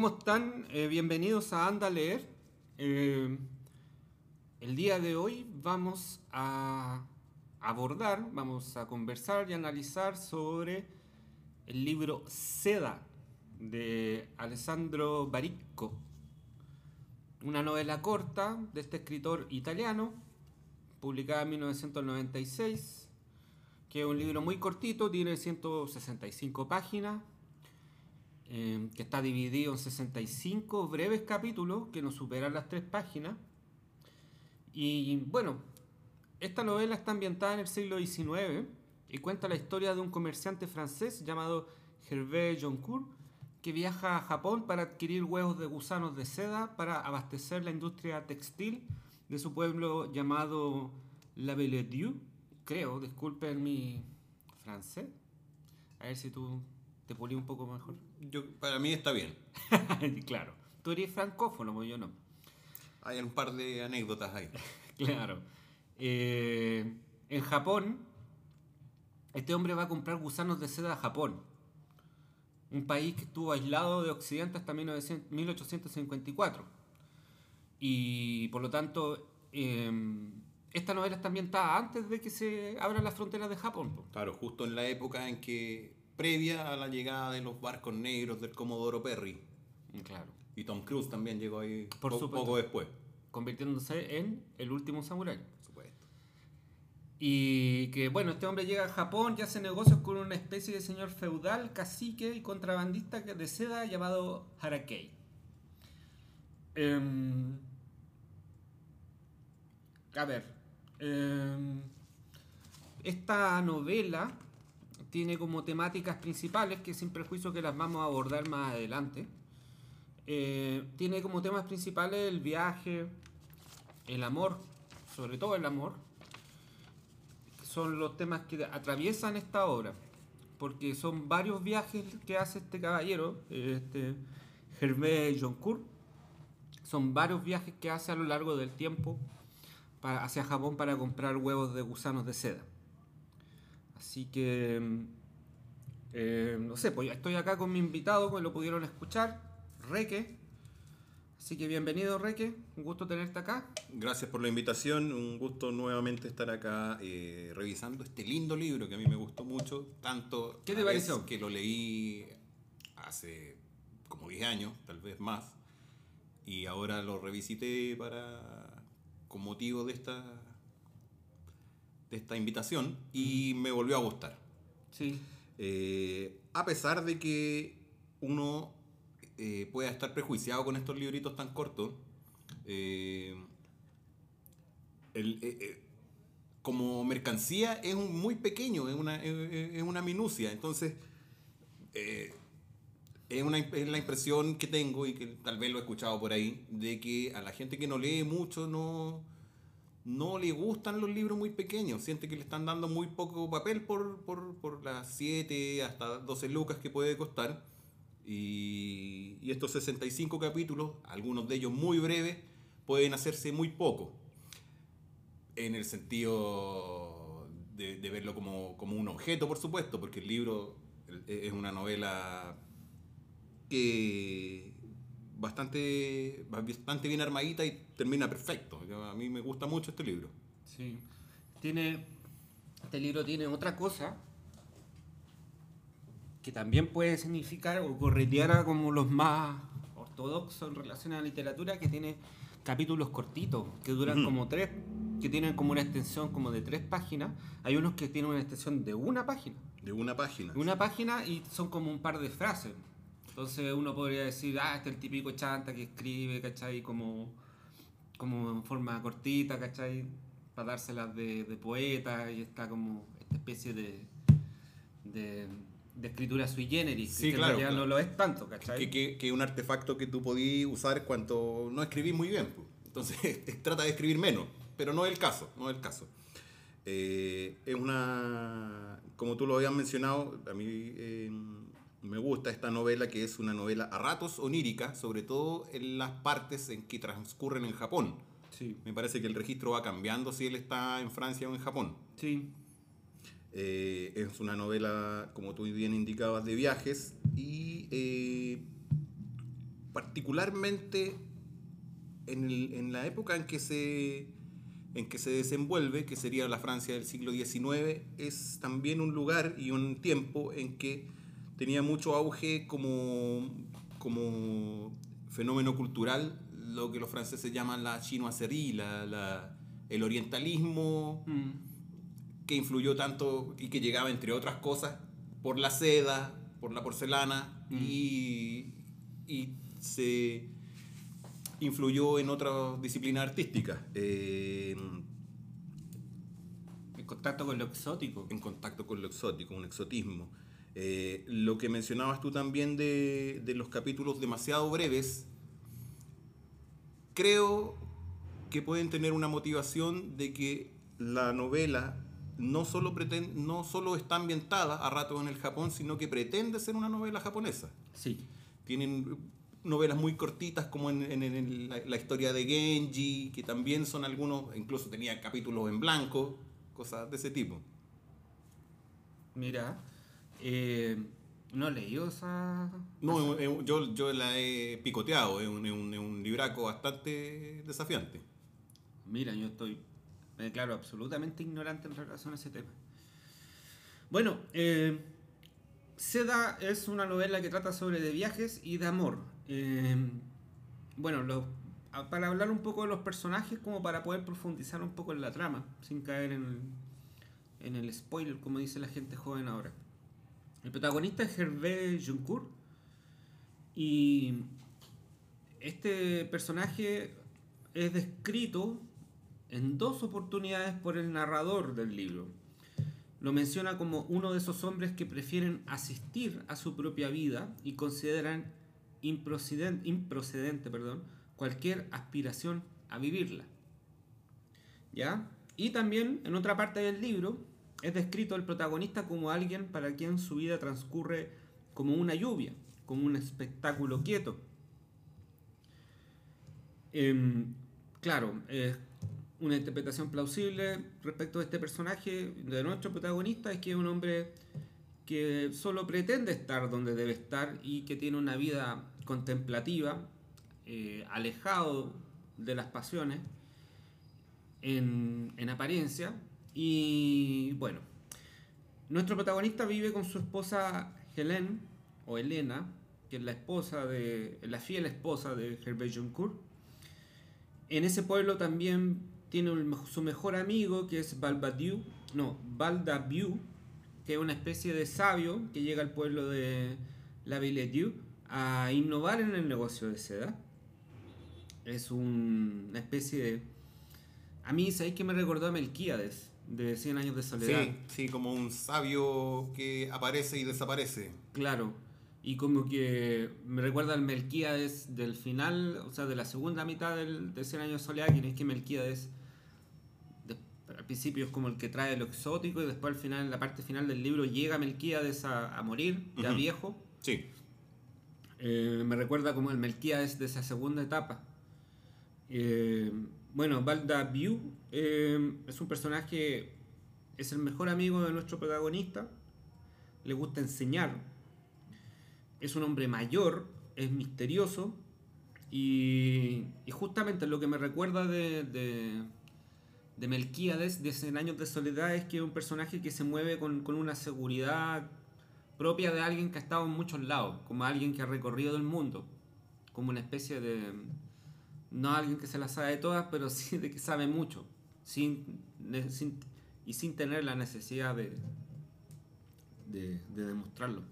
¿Cómo están? Eh, bienvenidos a Anda a Leer. Eh, el día de hoy vamos a abordar, vamos a conversar y analizar sobre el libro Seda de Alessandro Baricco. Una novela corta de este escritor italiano, publicada en 1996, que es un libro muy cortito, tiene 165 páginas, eh, que está dividido en 65 breves capítulos que no superan las tres páginas. Y bueno, esta novela está ambientada en el siglo XIX y cuenta la historia de un comerciante francés llamado Hervé Joncourt que viaja a Japón para adquirir huevos de gusanos de seda para abastecer la industria textil de su pueblo llamado La Belle-Dieu. Creo, disculpen mi francés. A ver si tú te pulí un poco mejor. Yo, para mí está bien. claro. Tú eres francófono, pues yo no. Hay un par de anécdotas ahí. claro. Eh, en Japón, este hombre va a comprar gusanos de seda a Japón. Un país que estuvo aislado de Occidente hasta 1854. Y por lo tanto, eh, esta novela está ambientada antes de que se abran las fronteras de Japón. Claro, justo en la época en que previa a la llegada de los barcos negros del Comodoro Perry. Claro. Y Tom Cruise también llegó ahí Por poco después. Convirtiéndose en el último samurái. supuesto. Y que bueno, este hombre llega a Japón y hace negocios con una especie de señor feudal, cacique y contrabandista de seda llamado Harakei. Em, a ver, em, esta novela tiene como temáticas principales, que sin perjuicio que las vamos a abordar más adelante. Eh, tiene como temas principales el viaje, el amor, sobre todo el amor. Son los temas que atraviesan esta obra, porque son varios viajes que hace este caballero, este Hervé Joncourt. Son varios viajes que hace a lo largo del tiempo hacia Japón para comprar huevos de gusanos de seda. Así que, eh, no sé, pues estoy acá con mi invitado, que lo pudieron escuchar, Reque. Así que bienvenido, Reque. Un gusto tenerte acá. Gracias por la invitación. Un gusto nuevamente estar acá eh, revisando este lindo libro que a mí me gustó mucho. Tanto ¿Qué te pareció? que lo leí hace como 10 años, tal vez más. Y ahora lo revisité para con motivo de esta de esta invitación y me volvió a gustar. Sí. Eh, a pesar de que uno eh, pueda estar prejuiciado con estos libritos tan cortos, eh, como mercancía es muy pequeño, es una, es una minucia. Entonces, es, una, es la impresión que tengo y que tal vez lo he escuchado por ahí, de que a la gente que no lee mucho no no le gustan los libros muy pequeños, siente que le están dando muy poco papel por, por, las 7 hasta 12 lucas que puede costar. Y, estos 65 capítulos, algunos de ellos muy breves, pueden hacerse muy poco. En el sentido de, verlo como, como, un objeto, por supuesto, porque el libro es una novela que bastante, bastante bien armadita y termina perfecto. A mí me gusta mucho este libro. Sí. Tiene, este libro tiene otra cosa que también puede significar o corretear como los más ortodoxos en relación a la literatura, que tiene capítulos cortitos, que duran como tres, que tienen como una extensión como de tres páginas. Hay unos que tienen una extensión de una página. De una página. Una página y son como un par de frases. Entonces uno podría decir, ah, este es el típico chanta que escribe, ¿cachai? Como, como en forma cortita, ¿cachai? Para dárselas de, de poeta y está como esta especie de, de, escritura sui generis, sí, que claro, ya no lo es tanto, ¿cachai? Que, que, un artefacto que tú podías usar cuando no escribís muy bien. Entonces trata de escribir menos, pero no es el caso, no es el caso. Eh, es una, como tú lo habías mencionado, a mí... Eh, me gusta esta novela que es una novela a ratos onírica, sobre todo en las partes en que transcurren en Japón. Sí. Me parece que el registro va cambiando si él está en Francia o en Japón. Sí. Eh, es una novela, como tú bien indicabas, de viajes y eh, particularmente en, el- en la época en que, se, en que se desenvuelve, que sería la Francia del siglo XIX, es también un lugar y un tiempo en que tenía mucho auge como, como fenómeno cultural lo que los franceses llaman la chinoiserie, la, la- el orientalismo Mm. que influyó tanto y que llegaba, entre otras cosas, por la seda, por la porcelana Mm. y, y se influyó en otras disciplinas artísticas. eh, En contacto con lo exótico. en contacto con lo exótico, un exotismo. Eh, lo que mencionabas tú también de, de los capítulos demasiado breves, creo que pueden tener una motivación de que la novela no solo, pretende, no solo está ambientada a ratos en el Japón, sino que pretende ser una novela japonesa. Sí. Tienen novelas muy cortitas como en, en- en la, la historia de Genji, que también son algunos, incluso tenía capítulos en blanco, cosas de ese tipo. Mira, eh, no he leído esa... No, es yo, yo la he picoteado, es un, un- un libraco bastante desafiante. Mira, yo estoy, me declaro absolutamente ignorante en relación a ese tema. Bueno, eh, Seda es una novela que trata sobre de viajes y de amor. Eh, bueno, para hablar un poco de los personajes, como para poder profundizar un poco en la trama, sin caer en el, en el spoiler, como dice la gente joven ahora. El protagonista es Hervé Juncourt y este personaje es descrito en dos oportunidades por el narrador del libro. Lo menciona como uno de esos hombres que prefieren asistir a su propia vida y consideran improcedente, improcedente perdón, cualquier aspiración a vivirla. ¿Ya? Y también en otra parte del libro es descrito el protagonista como alguien para quien su vida transcurre como una lluvia, como un espectáculo quieto. Em, claro, es una interpretación plausible respecto de este personaje, de nuestro protagonista, es que es un hombre que solo pretende estar donde debe estar y que tiene una vida contemplativa, eh, alejado de las pasiones en, en apariencia. Y bueno, nuestro protagonista vive con su esposa Helen, o Elena, que es la esposa de, la fiel esposa de Hervé Joncourt. En ese pueblo también tiene su mejor amigo que es Balbadieu, no, Baldabiu, que es una especie de sabio que llega al pueblo de La Villedieu a innovar en el negocio de seda. Es un- una especie de... A mí, ¿sabéis que me recordó a Melquíades de 100 años de soledad? Sí, sí, como un sabio que aparece y desaparece. Claro. Y como que me recuerda al Melquíades del final, o sea, de la segunda mitad del, de 100 años de soledad, que es que Melquíades de- al principio es como el que trae lo exótico y después al final, en la parte final del libro, llega Melquíades a, a morir, ya viejo. Sí, Eh, me recuerda como el Melquíades de esa segunda etapa. Eh, bueno, View eh, es un personaje, es el mejor amigo de nuestro protagonista, le gusta enseñar, es un hombre mayor, es misterioso. Y, justamente lo que me recuerda de, de, de Melquíades, de 100 años de soledad, es que es un personaje que se mueve con, con una seguridad propia de alguien que ha estado en muchos lados, como alguien que ha recorrido el mundo, como una especie de, no alguien que se la sabe de todas, pero sí de que sabe mucho, sin, sin- y sin tener la necesidad de, de, de demostrarlo.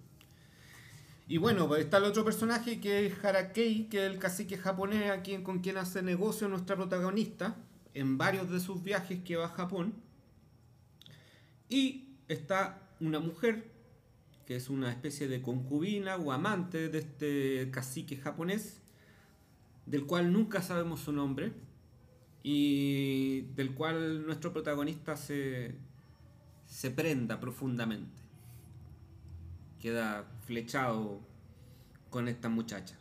Y bueno, pues está el otro personaje que es Harakei, que es el cacique japonés a quien, con quien hace negocio nuestra protagonista en varios de sus viajes que va a Japón. Y está una mujer que es una especie de concubina o amante de este cacique japonés, del cual nunca sabemos su nombre y del cual nuestro protagonista se, se prenda profundamente. Queda flechado con esta muchacha.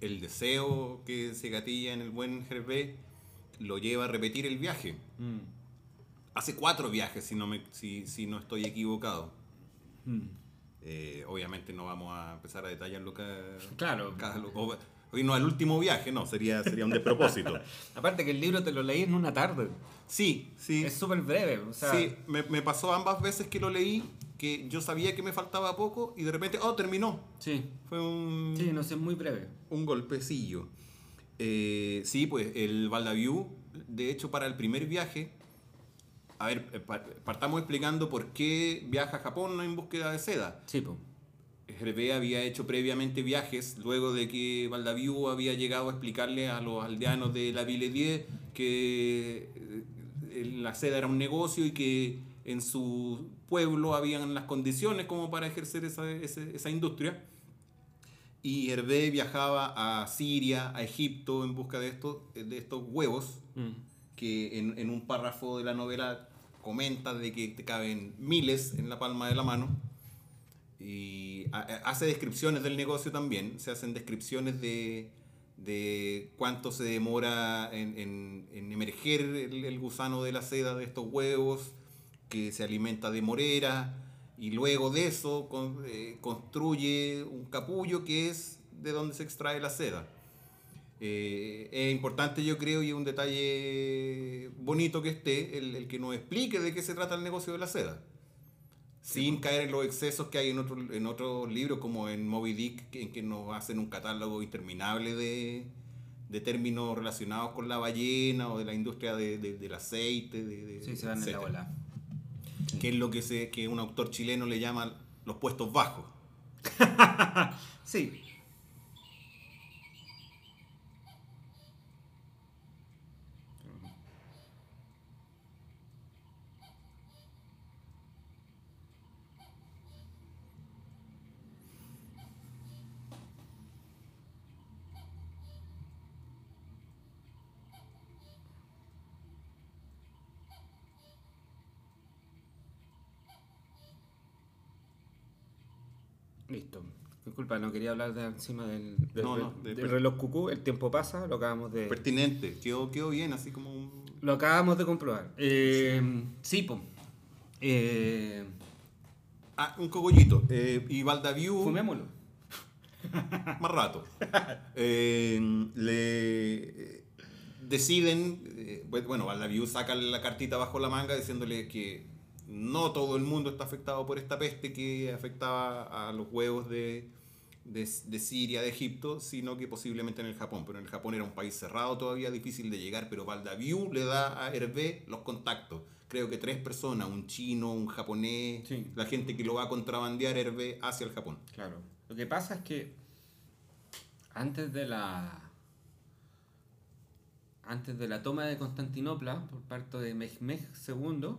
el deseo que se gatilla en el buen Hervé lo lleva a repetir el viaje. Mm, Hace cuatro viajes, si no, me, si, si no estoy equivocado. mm. Eh, obviamente no vamos a empezar a detallarlo cada, Claro. cada o- Hoy no al último viaje, no, sería, sería un despropósito. Aparte que el libro te lo leí en una tarde. Sí, sí. Es súper breve. O sea, sí, me, me pasó ambas veces que lo leí, que yo sabía que me faltaba poco y de repente, oh, terminó. sí. Fue un, Sí, no sé, muy breve. un golpecillo. Eh, sí, pues el Valdaviu, de hecho, para el primer viaje, a ver, eh, pa- partamos explicando por qué viaja a Japón en búsqueda de seda. Sí, pues. Hervé había hecho previamente viajes luego de que Valdaviu había llegado a explicarle a los aldeanos de la Ville 10 que eh, la seda era un negocio y que en su pueblo habían las condiciones como para ejercer esa, ese- esa industria. Y Hervé viajaba a Siria, a Egipto en busca de estos, de estos huevos que en, en un párrafo de la novela comenta de que te caben miles en la palma de la mano. Y ha- hace descripciones del negocio también, se hacen descripciones de, de cuánto se demora en, en- en emerger el, el gusano de la seda de estos huevos, que se alimenta de morera, y luego de eso con- eh, construye un capullo que es de donde se extrae la seda. Eh, es importante, yo creo, y es un detalle bonito que esté, el, el que nos explique de qué se trata el negocio de la seda. Sin caer en los excesos que hay en, otro- en otros libros, como en Moby Dick, que- en que nos hacen un catálogo interminable de, de términos relacionados con la ballena o de la industria de- de- del aceite. De, Sí, se van en la bola. Que es lo que, se, que un autor chileno le llama los puestos bajos. Sí. Disculpa, no quería hablar de encima del, del, No, de- del reloj cucú. El tiempo pasa, lo acabamos de, Pertinente, quedó, quedó bien, así como un... lo acabamos de comprobar. Eh, sí, po. Eh, Ah, un cogollito. Eh, y Valdaviu... fumémoslo. más rato. Eh, le deciden, bueno, Valdaviu saca la cartita bajo la manga diciéndole que no todo el mundo está afectado por esta peste que afectaba a los huevos de, de, de Siria, de Egipto, sino que posiblemente en el Japón. Pero en el Japón era un país cerrado todavía, difícil de llegar, pero Valdaviu le da a Hervé los contactos. Creo que tres personas, un chino, un japonés, Sí. la gente que lo va a contrabandear Hervé hacia el Japón. Claro. Lo que pasa es que antes de la antes de la toma de Constantinopla por parte de Mehmed II,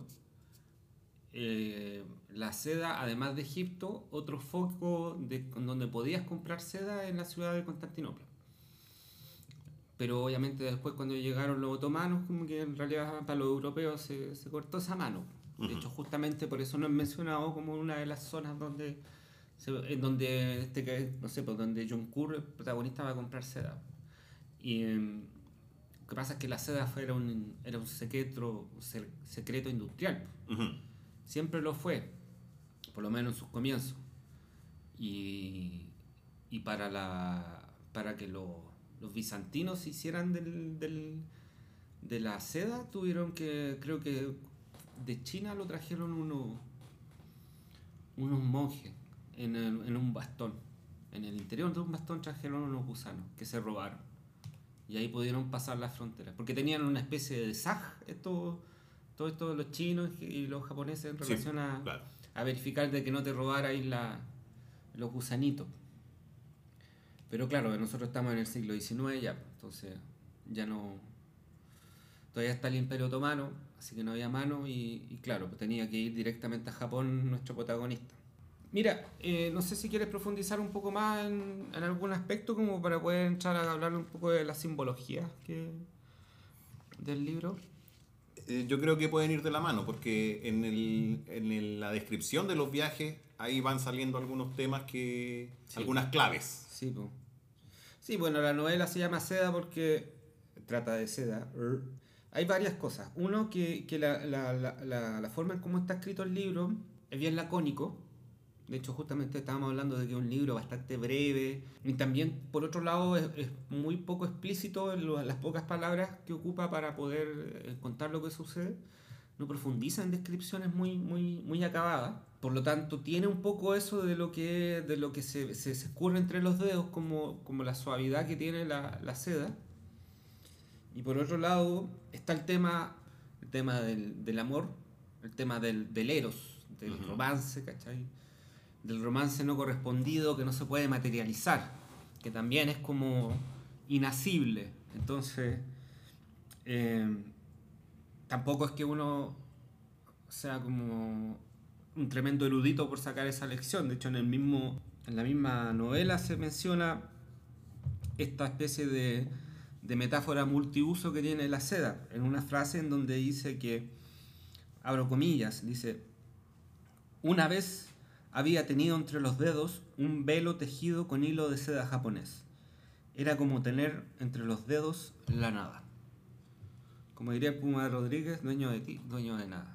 eh, la seda, además de Egipto, otro foco de, donde podías comprar seda en la ciudad de Constantinopla. Pero obviamente después cuando llegaron los otomanos, como que en realidad para los europeos se, se cortó esa mano. De Ujú. hecho, justamente por eso no es mencionado como una de las zonas donde, se- en donde, este, no sé, pues donde John Curr, el protagonista, va a comprar seda. Y em, lo que pasa es que la seda fue, era, un, era un secreto, se- secreto industrial. Ujú. Siempre lo fue, por lo menos en sus comienzos. Y, y para, la, para que lo- los bizantinos se hicieran del, del- de la seda, tuvieron que, creo que de China lo trajeron unos, unos monjes en, en un bastón. En el interior de un bastón trajeron unos gusanos que se robaron. Y ahí pudieron pasar las fronteras. Porque tenían una especie de SAG, estos, todos estos los chinos y los japoneses en Sí, relación a, claro. a verificar de que no te robarais la, los gusanitos. Pero claro, nosotros estamos en el siglo XIX ya, entonces ya no... Todavía está el Imperio Otomano, así que no había mano y, y claro, pues tenía que ir directamente a Japón nuestro protagonista. Mira, eh, no sé si quieres profundizar un poco más en, en algún aspecto como para poder entrar a hablar un poco de la simbología que, del libro. Eh, Yo creo que pueden ir de la mano, porque en, el- en el- la descripción de los viajes ahí van saliendo algunos temas que. Sí. algunas claves. Sí, po. sí, bueno, la novela se llama Seda porque trata de seda. Hay varias cosas. Uno, que, que la, la, la, la, la forma en cómo está escrito el libro es bien lacónico. De hecho, justamente estábamos hablando de que es un libro bastante breve y también, por otro lado, es, es muy poco explícito en lo- las pocas palabras que ocupa para poder eh, contar lo que sucede. No profundiza en descripciones muy, muy, muy acabadas. Por lo tanto, tiene un poco eso de lo que, de lo que se, se, se escurre entre los dedos, como, como la suavidad que tiene la, la seda. Y por otro lado, está el tema, el tema del, del amor, el tema del, del eros, del Ujú. romance, ¿cachai? Del romance no correspondido que no se puede materializar, que también es como inasible. Entonces, eh, tampoco es que uno sea como un tremendo erudito por sacar esa lección. De hecho, en, el mismo, en la misma novela se menciona esta especie de, de metáfora multiuso que tiene la seda, en una frase en donde dice que, abro comillas, dice, una vez había tenido entre los dedos un velo tejido con hilo de seda japonés. Era como tener entre los dedos la nada. Como diría Puma Rodríguez, dueño de ti, dueño de nada.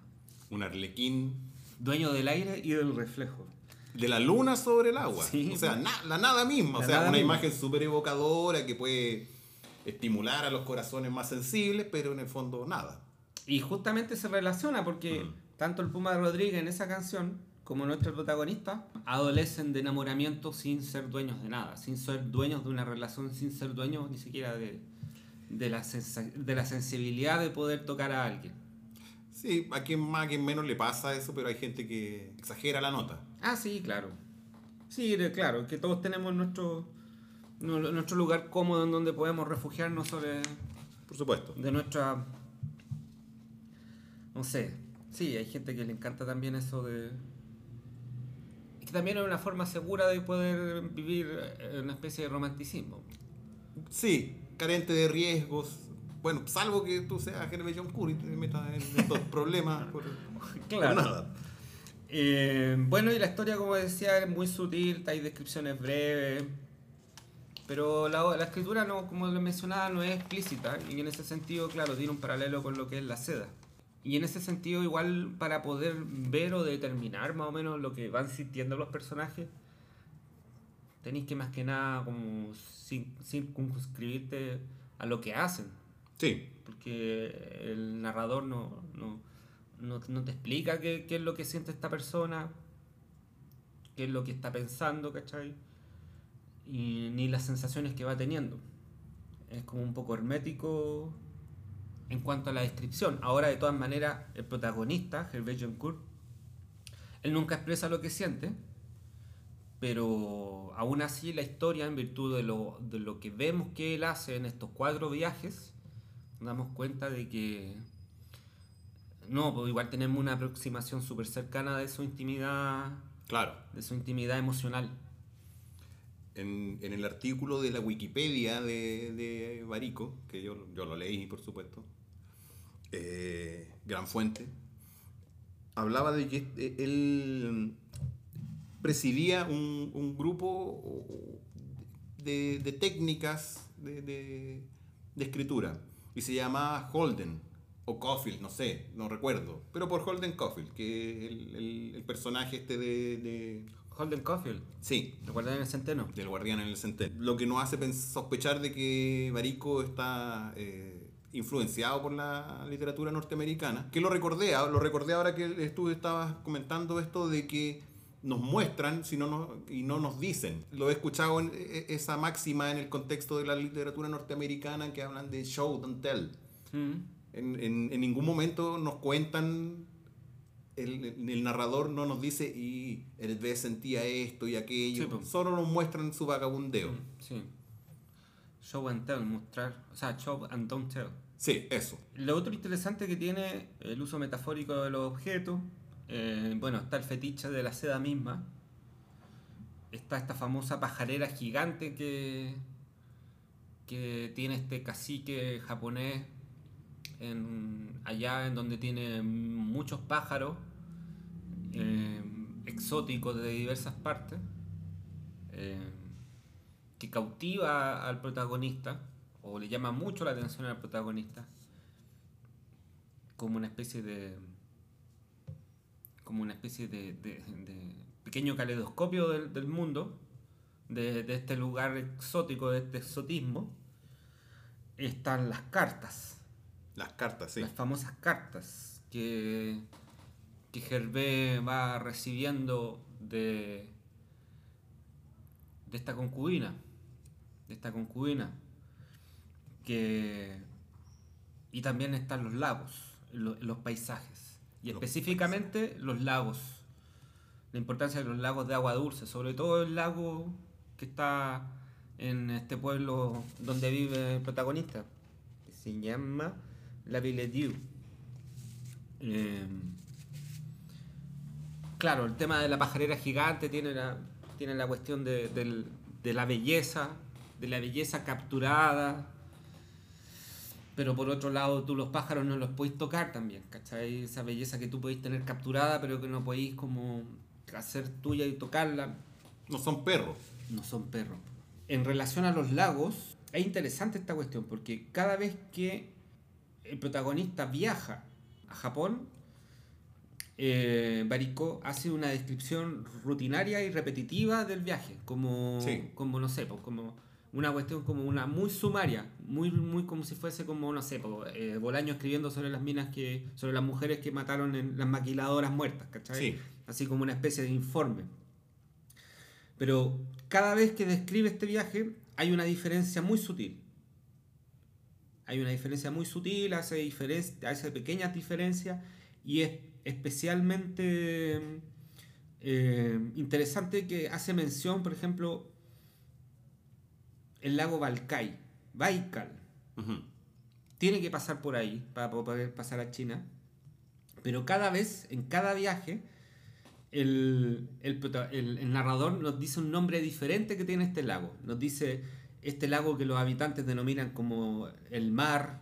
Un arlequín Dueño del aire y del reflejo. de la luna sobre el agua. Sí. O sea, na- la nada misma. La o sea, una misma. imagen súper evocadora que puede estimular a los corazones más sensibles, pero en el fondo nada. Y justamente se relaciona porque Ujú. tanto el Puma Rodríguez en esa canción como nuestro protagonista adolecen de enamoramiento sin ser dueños de nada, sin ser dueños de una relación, sin ser dueños ni siquiera de, de, la, de la sensibilidad de poder tocar a alguien. Sí, a quien más, a quien menos le pasa eso, pero hay gente que exagera la nota. Ah, sí, claro. Sí, claro, que todos tenemos nuestro, nu- nuestro lugar cómodo en donde podemos refugiarnos sobre, Por supuesto. de nuestra... No sé. Sí, hay gente que le encanta también eso de... Que también es una forma segura de poder vivir una especie de romanticismo. Sí, carente de riesgos. Bueno, salvo que tú seas John Curry y te metas en estos problemas por, por nada. Eh, bueno, y la historia, como decía, es muy sutil, hay descripciones breves, pero la, la escritura, no, como les mencionaba, no es explícita, y en ese sentido, claro, tiene un paralelo con lo que es la seda. Y en ese sentido, igual para poder ver o determinar más o menos lo que van sintiendo los personajes, tenéis que más que nada como circunscribirte a lo que hacen Sí, porque el narrador no, no, no, no te explica qué, qué es lo que siente esta persona, qué es lo que está pensando, ¿cachai? Y ni las sensaciones que va teniendo. Es como un poco hermético en cuanto a la descripción. Ahora, de todas maneras, el protagonista, Hervé Joncourt, él nunca expresa lo que siente, pero aún así la historia, en virtud de lo, de lo que vemos que él hace en estos cuatro viajes, nos damos cuenta de que no, pues igual tenemos una aproximación súper cercana de su intimidad, claro. de su intimidad emocional. En, en el artículo de la Wikipedia de, de Barico, que yo, yo lo leí, por supuesto, eh, gran fuente, hablaba de que eh, él presidía un, un grupo de, de técnicas de, de- de escritura y se llamaba Holden o Caulfield, no sé, no recuerdo, pero por Holden Caulfield, que es el, el- el personaje este de, de- Holden Caulfield, Sí, ¿recuerdan el centeno? del guardián en el centeno. Lo que nos hace sospechar de que Barico está eh, influenciado por la literatura norteamericana. Que lo recordé, lo recordé ahora que tú estabas comentando esto de que nos muestran si no nos- y no nos dicen. Lo he escuchado en eh, esa máxima en el contexto de la literatura norteamericana que hablan de show, don't tell. Mm. En, en- en ningún momento nos cuentan, el, el narrador no nos dice y el B sentía esto y aquello, Sí, solo nos muestran su vagabundeo. Sí. Show and tell, mostrar, o sea, show and don't tell. Sí, eso. Lo otro interesante que tiene el uso metafórico de los objetos, eh, bueno, está el fetiche de la seda misma, está esta famosa pajarera gigante que, que tiene este cacique japonés en- allá en donde tiene muchos pájaros eh, exóticos de diversas partes, eh, que cautiva al protagonista o le llama mucho la atención al protagonista como una especie de como una especie de, de- de pequeño caleidoscopio del, del mundo, de, de este lugar exótico, de este exotismo, están las cartas. Las cartas, sí. Las famosas cartas que, que Gervé va recibiendo de, de esta concubina. De esta concubina. Que, y también están los lagos, lo- los paisajes. Y Los específicamente los lagos. La importancia de los lagos de agua dulce, sobre todo el lago que está en este pueblo donde vive el protagonista, se llama La Villedieu. Eh, claro, el tema de la pajarera gigante tiene la, tiene la cuestión de la belleza, de la belleza capturada. Pero por otro lado, tú los pájaros no los podéis tocar también, ¿cachai? Esa belleza que tú podéis tener capturada, pero que no podéis como hacer tuya y tocarla, No son perros. no son perros. En relación a los lagos, es interesante esta cuestión, porque cada vez que el protagonista viaja a Japón, eh, Bariko hace una descripción rutinaria y repetitiva del viaje, como, Sí. como no sé, pues, como una cuestión como una muy sumaria, muy, muy como si fuese como, no sé, eh, Bolaño escribiendo sobre las minas que, sobre las mujeres que mataron en las maquiladoras muertas, ¿cachai? Sí. Así como una especie de informe. Pero cada vez que describe este viaje hay una diferencia muy sutil. Hay una diferencia muy sutil, hace, diferen- hace pequeñas diferencias y es especialmente eh, interesante que hace mención, por ejemplo, el lago Baikal, Baikal. Tiene que pasar por ahí para poder pasar a China. Pero cada vez, en cada viaje, el, el prota- el- el narrador nos dice un nombre diferente que tiene este lago. Nos dice este lago que los habitantes denominan como el mar,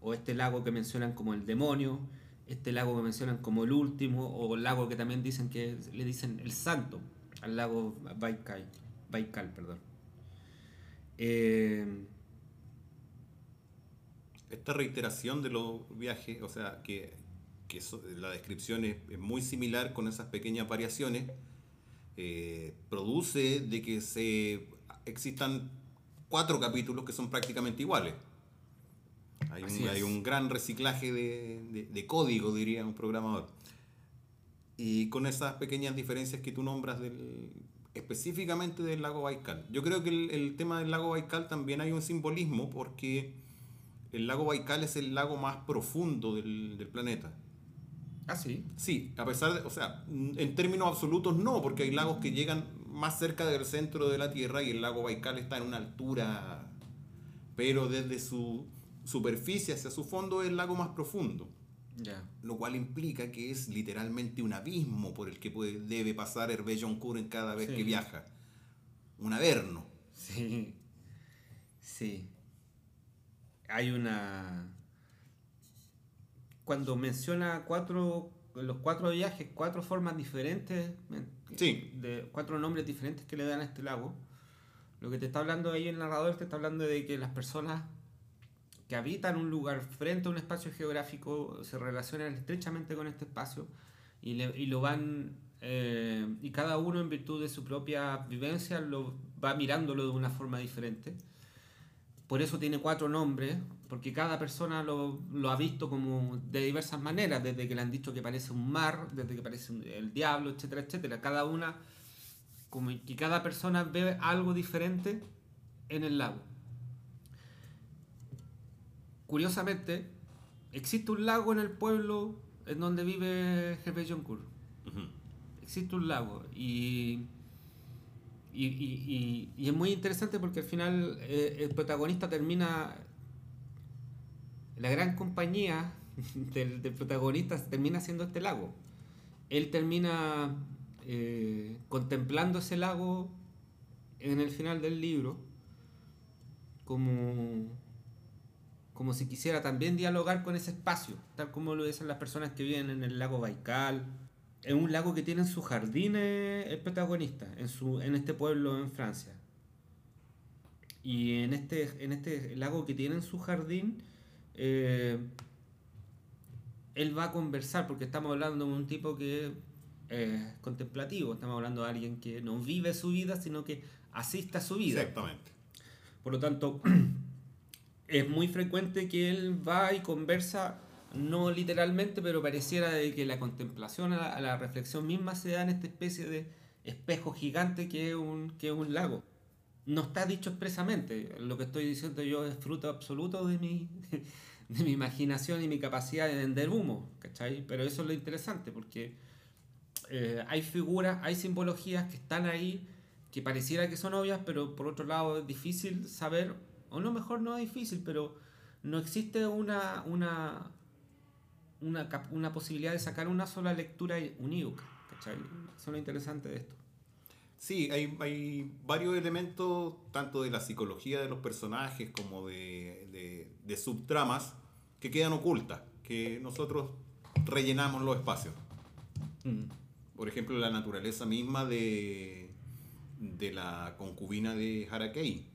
o este lago que mencionan como el demonio, este lago que mencionan como el último, o el lago que también dicen que le dicen el santo, al lago Baikal, Baikal perdón. Eh, Esta reiteración de los viajes, o sea, que, la descripción es, es muy similar con esas pequeñas variaciones, eh, produce de que se existan cuatro capítulos que son prácticamente iguales. Hay un, es. hay un gran reciclaje de, de- de código, diría un programador. Y con esas pequeñas diferencias que tú nombras del, específicamente del lago Baikal. Yo creo que el, el tema del lago Baikal también hay un simbolismo porque el lago Baikal es el lago más profundo del, del planeta. ah, sí. Sí, a pesar de, o sea, en términos absolutos no, porque hay lagos que llegan más cerca del centro de la Tierra y el lago Baikal está en una altura, pero desde su superficie hacia su fondo es el lago más profundo, Lo cual implica que es literalmente un abismo por el que puede, debe pasar Hervé Joncourt cada vez Sí. que viaja. Un averno. Sí. Sí. Hay una. Cuando menciona cuatro. Los cuatro viajes, cuatro formas diferentes. Sí. De cuatro nombres diferentes que le dan a este lago. Lo que te está hablando ahí el narrador te está hablando de que las personas que habitan un lugar frente a un espacio geográfico se relacionan estrechamente con este espacio y, le- y lo van eh, y cada uno en virtud de su propia vivencia lo va mirándolo de una forma diferente. Por eso tiene cuatro nombres porque cada persona lo, ha visto como de diversas maneras desde que le han dicho que parece un mar desde que parece el diablo etcétera etcétera. Cada una como que cada persona ve algo diferente en el lago Curiosamente, existe un lago en el pueblo en donde vive Jefe Joncourt. Existe un lago y, y, y- y- y es muy interesante porque al final eh, el protagonista termina, la gran compañía del, del protagonista termina siendo este lago. Él termina eh, contemplando ese lago en el final del libro como como si quisiera también dialogar con ese espacio, tal como lo dicen las personas que viven en el lago Baikal. Es un lago que tiene en sus jardines el protagonista, en, su, en este pueblo en Francia. Y en este, en este lago que tiene en su jardín, eh, él va a conversar, porque estamos hablando de un tipo que eh, contemplativo, estamos hablando de alguien que no vive su vida, sino que asiste a su vida. Exactamente. Por lo tanto, es muy frecuente que él va y conversa, no literalmente, pero pareciera de que la contemplación, a la, reflexión misma se da en esta especie de espejo gigante que es un, que es un lago. No está dicho expresamente, lo que estoy diciendo yo es fruto absoluto de mi, de mi imaginación y mi capacidad de vender humo, ¿cachai? Pero eso es lo interesante, porque eh, hay figuras, hay simbologías que están ahí, que pareciera que son obvias, pero por otro lado es difícil saber, o no mejor no es difícil, pero no existe una, una, una, posibilidad de sacar una sola lectura unívoca, ¿cachai? Eso es lo interesante de esto. Sí, hay, hay varios elementos, tanto de la psicología de los personajes como de, de- de subtramas, que quedan ocultas, que nosotros rellenamos los espacios. Mm. Por ejemplo, la naturaleza misma de, de la concubina de Harakei.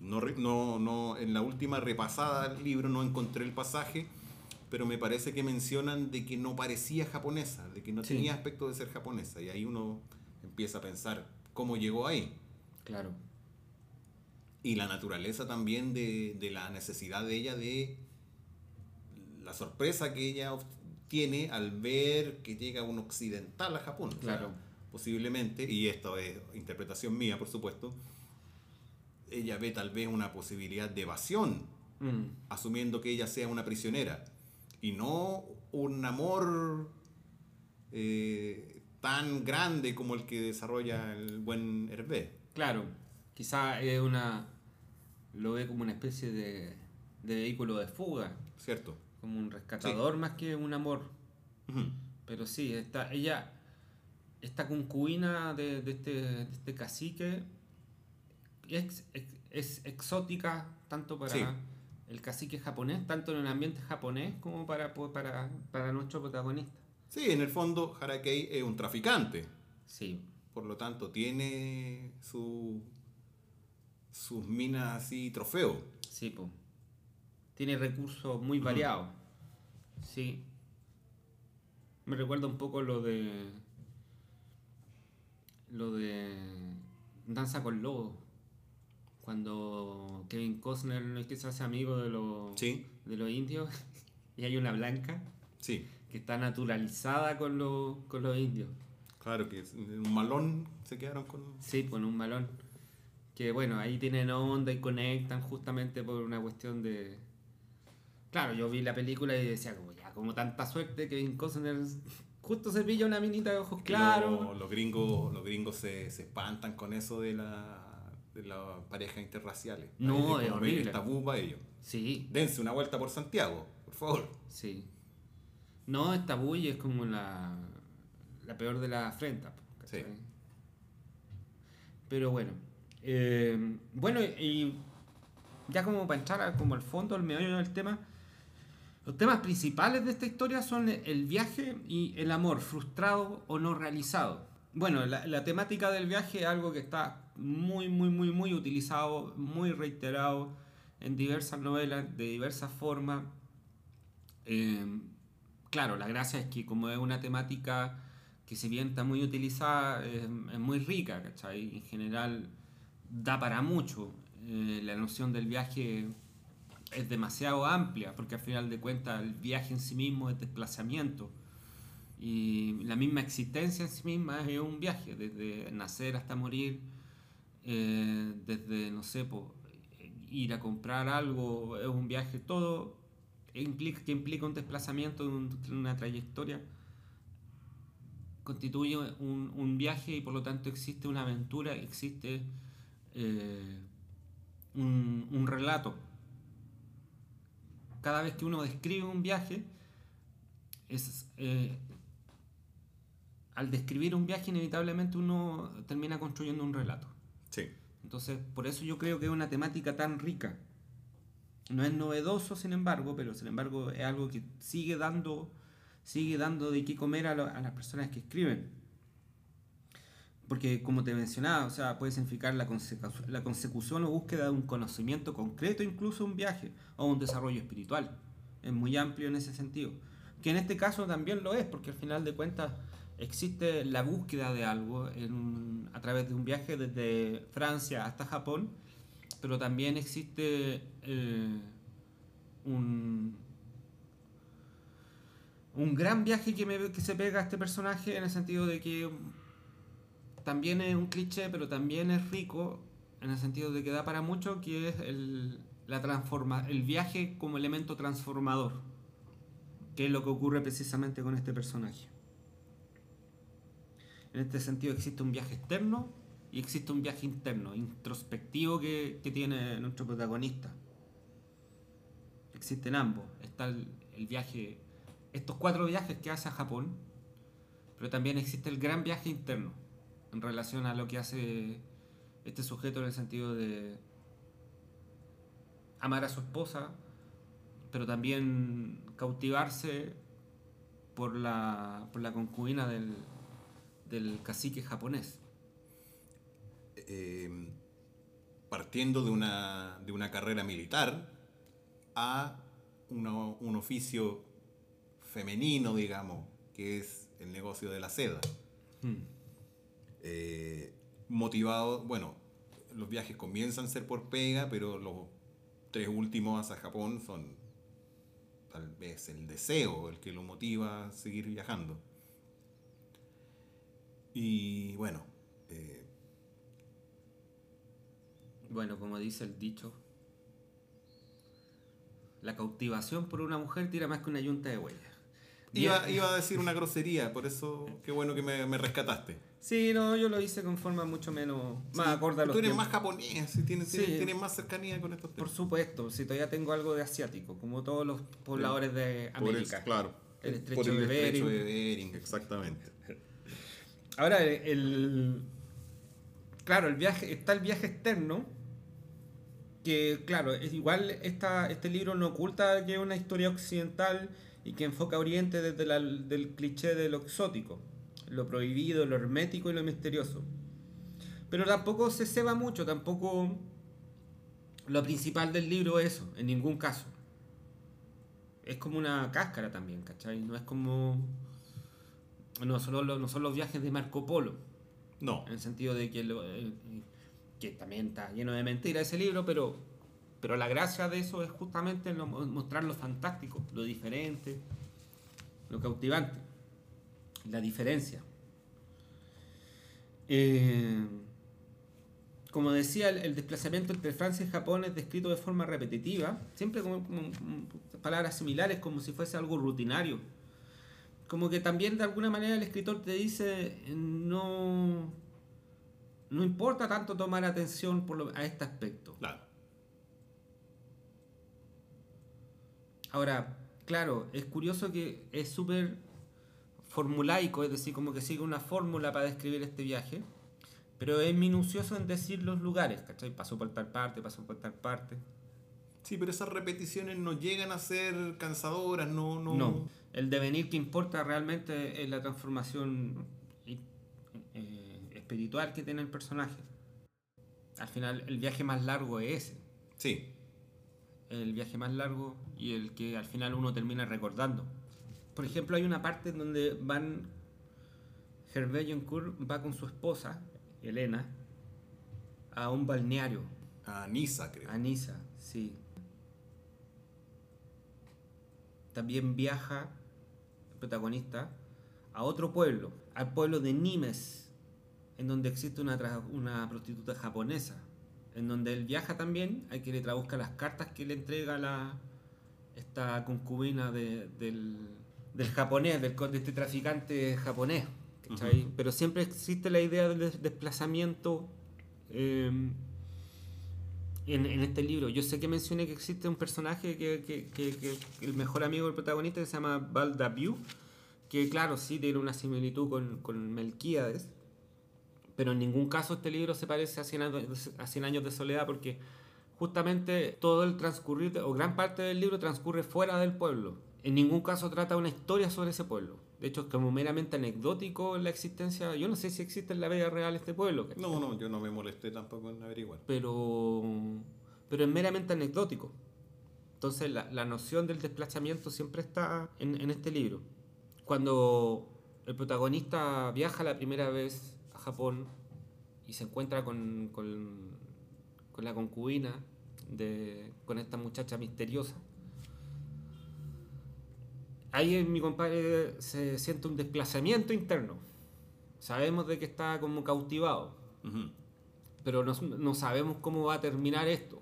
No, no, no, en la última repasada del libro no encontré el pasaje, pero me parece que mencionan de que no parecía japonesa, de que no Sí. tenía aspecto de ser japonesa. Y ahí uno empieza a pensar cómo llegó ahí. Claro. Y la naturaleza también de, de la necesidad de ella de la sorpresa que ella obtiene al ver que llega un occidental a Japón. O sea, Claro. posiblemente, y esto es interpretación mía, por supuesto, ella ve tal vez una posibilidad de evasión, Mm. asumiendo que ella sea una prisionera, y no un amor eh, tan grande como el que desarrolla el buen Hervé. Claro, quizá es una. Lo ve como una especie de, de vehículo de fuga, ¿Cierto? como un rescatador más que un amor. Pero sí, esta, ella, esta concubina de, de este, de este cacique es, es, es exótica tanto para Sí. el cacique japonés, tanto en el ambiente japonés como para, para, para nuestro protagonista. Sí, en el fondo Harakei es un traficante, Sí, por lo tanto tiene su, sus minas así trofeo. sí, po. Tiene recursos muy variados. Sí. Me recuerda un poco lo de. Lo de. Danza con Lobos. Cuando Kevin Costner no es que se hace amigo de los, Sí, de los indios y hay una blanca sí, que está naturalizada con los, con los indios. claro que un malón se quedaron con... Sí, con un balón. Que bueno, ahí tienen onda y conectan justamente por una cuestión de. Claro, yo vi la película y decía, como ya, como tanta suerte Kevin Costner justo se pilla una minita de ojos claros. Los, los gringos, los gringos se, se espantan con eso de la, las parejas interraciales. No, es horrible. Es tabú para ellos. Sí, Dense una vuelta por Santiago, por favor. sí. No, esta bulla es como la, la peor de la afrentas. Sí. Pero bueno. eh, bueno, y ya como para entrar a- como al fondo, al meollo del tema, los temas principales de esta historia son el viaje y el amor, frustrado o no realizado. Bueno, la, temática del viaje es algo que está muy, muy, muy, muy utilizado, muy reiterado en diversas novelas, de diversas formas. Eh, claro, la gracia es que como es una temática que si bien está muy utilizada, es, es muy rica, ¿cachai? En general da para mucho. Eh, la noción del viaje es demasiado amplia, porque al final de cuentas el viaje en sí mismo es desplazamiento. Y la misma existencia en sí misma es un viaje, desde nacer hasta morir, eh, desde, no sé, ir a comprar algo, es un viaje, todo implica, que implica un desplazamiento, un- una trayectoria, constituye un, viaje y por lo tanto existe una aventura, existe eh, un, un relato. Cada vez que uno describe un viaje, es, eh, al describir un viaje inevitablemente uno termina construyendo un relato. Sí. Entonces, por eso yo creo que es una temática tan rica. No es novedoso, sin embargo, pero sin embargo es algo que sigue dando, sigue dando de qué comer a, lo- a las personas que escriben. Porque, como te mencionaba, o sea, puede significar la, consecu- la consecución o búsqueda de un conocimiento concreto, incluso un viaje o un desarrollo espiritual. Es muy amplio en ese sentido. Que en este caso también lo es, porque al final de cuentas existe la búsqueda de algo en un- a través de un viaje desde Francia hasta Japón, pero también existe eh, un, un gran viaje que, me- que se pega a este personaje en el sentido de que también es un cliché, pero también es rico en el sentido de que da para mucho, que es el, la transforma, el viaje como elemento transformador, que es lo que ocurre precisamente con este personaje. En este sentido existe un viaje externo y existe un viaje interno, introspectivo que, que tiene nuestro protagonista. Existen ambos. Está el, el viaje, estos cuatro viajes que hace a Japón, pero también existe el gran viaje interno en relación a lo que hace este sujeto en el sentido de amar a su esposa, pero también cautivarse por la, por la concubina del, del cacique japonés. eh, partiendo de una, de una carrera militar a una- un oficio femenino, digamos, que es el negocio de la seda. Hmm. Eh, motivado, bueno, los viajes comienzan a ser por pega, pero los tres últimos hacia Japón son tal vez el deseo el que lo motiva a seguir viajando. Y bueno, eh, Bueno, como dice el dicho, la cautivación por una mujer tira más que una yunta de huellas. iba, iba a decir una grosería, por eso qué bueno que me, me rescataste. Sí, no, yo lo hice con forma mucho menos... más acorde a los Tú eres tiempos. más japonés, y tienes, Sí. tienes, tienes más cercanía con estos Por temas. supuesto, si todavía tengo algo de asiático, como todos los pobladores de Por América. eso, claro. El estrecho Por el de estrecho Bering. de Bering, exactamente. Ahora, el, Claro, el viaje, está el viaje externo, que claro, es igual esta, este libro no oculta que es una historia occidental y que enfoca a Oriente desde la- del cliché de lo exótico, lo prohibido, lo hermético y lo misterioso. Pero tampoco se ceba mucho, tampoco lo principal del libro es eso, en ningún caso. Es como una cáscara también, ¿cachai? No es como... No, solo lo- no son los viajes de Marco Polo, No, en el sentido de que, lo- eh, que también está lleno de mentiras ese libro, pero, pero la gracia de eso es justamente lo- mostrar lo fantástico, lo diferente, lo cautivante, la diferencia. Eh, como decía, el, el desplazamiento entre Francia y Japón es descrito de forma repetitiva, siempre como palabras similares, como si fuese algo rutinario. Como que también de alguna manera el escritor te dice, no, no importa tanto tomar atención por lo- a este aspecto. claro. Ahora, claro, es curioso que es súper formulaico, es decir, como que sigue una fórmula para describir este viaje, pero es minucioso en decir los lugares, ¿cachai? Pasó por tal parte, pasó por tal parte. Sí, pero esas repeticiones no llegan a ser cansadoras, no, no. No, el devenir que importa realmente es la transformación eh, eh, espiritual que tiene el personaje. Al final, el viaje más largo es ese. Sí, el viaje más largo y el que al final uno termina recordando. Por ejemplo, hay una parte donde van. Hervé Joncourt va con su esposa, Elena, a un balneario, a Nisa, creo. a Niza, sí. También viaja el protagonista a otro pueblo, al pueblo de Nimes, en donde existe una, una prostituta japonesa, en donde él viaja también, hay que le traduzca las cartas que le entrega la, esta concubina de- del, del japonés, del, de este traficante japonés. Pero siempre existe la idea del des- desplazamiento eh, en, este libro. Yo sé que mencioné que existe un personaje que, que- el mejor amigo del protagonista que se llama Baldaviu, que claro, sí tiene una similitud con, con Melquíades, pero en ningún caso este libro se parece a 100 años, a 100 años de soledad porque justamente todo el transcurrir, o gran parte del libro transcurre fuera del pueblo. En ningún caso trata una historia sobre ese pueblo. De hecho, es como meramente anecdótico la existencia. Yo no sé si existe en la vida real este pueblo. ¿cachai? No, no, yo no me molesté tampoco en averiguar. pero, pero es meramente anecdótico. Entonces la, la noción del desplazamiento siempre está en, en este libro. Cuando el protagonista viaja la primera vez a Japón y se encuentra con, con, con la concubina de, con esta muchacha misteriosa. Ahí mi compadre se siente un desplazamiento interno. Sabemos de que está como cautivado, pero no, no sabemos cómo va a terminar esto.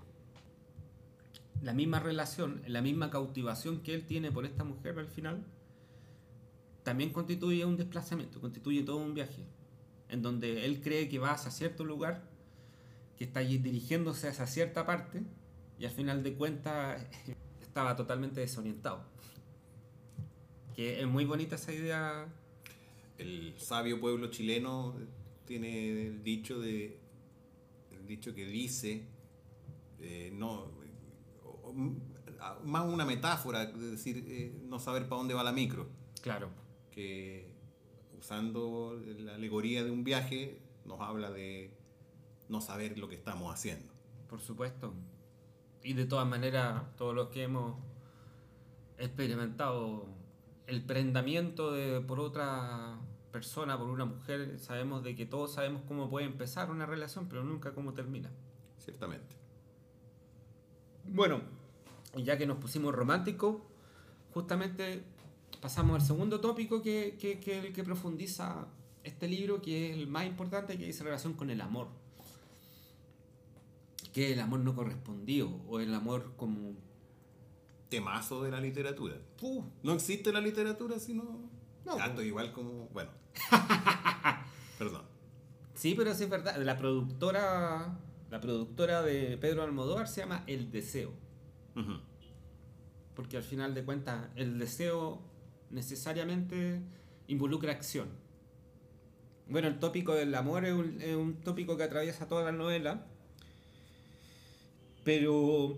La misma relación, la misma cautivación que él tiene por esta mujer al final, también constituye un desplazamiento, constituye todo un viaje, en donde él cree que va hacia cierto lugar, que está allí dirigiéndose hacia cierta parte, y al final de cuentas estaba totalmente desorientado. Que es muy bonita esa idea. El sabio pueblo chileno tiene el dicho de el dicho que dice eh, no más una metáfora de decir eh, no saber para dónde va la micro Claro, que usando la alegoría de un viaje nos habla de no saber lo que estamos haciendo por supuesto. Y de todas maneras, todos los que hemos experimentado el prendamiento de, por otra persona, por una mujer, sabemos de que todos sabemos cómo puede empezar una relación, pero nunca cómo termina. ciertamente Bueno, ya que nos pusimos románticos, justamente pasamos al segundo tópico que, que, que el que profundiza este libro, que es el más importante, que dice relación con el amor. Que es el amor no correspondido, o el amor como... temazo de la literatura ¡Puh! no existe la literatura sino No, pues. estoy igual como bueno perdón Sí, pero sí es verdad. La productora, la productora de Pedro Almodóvar se llama El Deseo. Porque al final de cuentas, el deseo necesariamente involucra acción. Bueno, el tópico del amor es un, es un tópico que atraviesa toda la novela, pero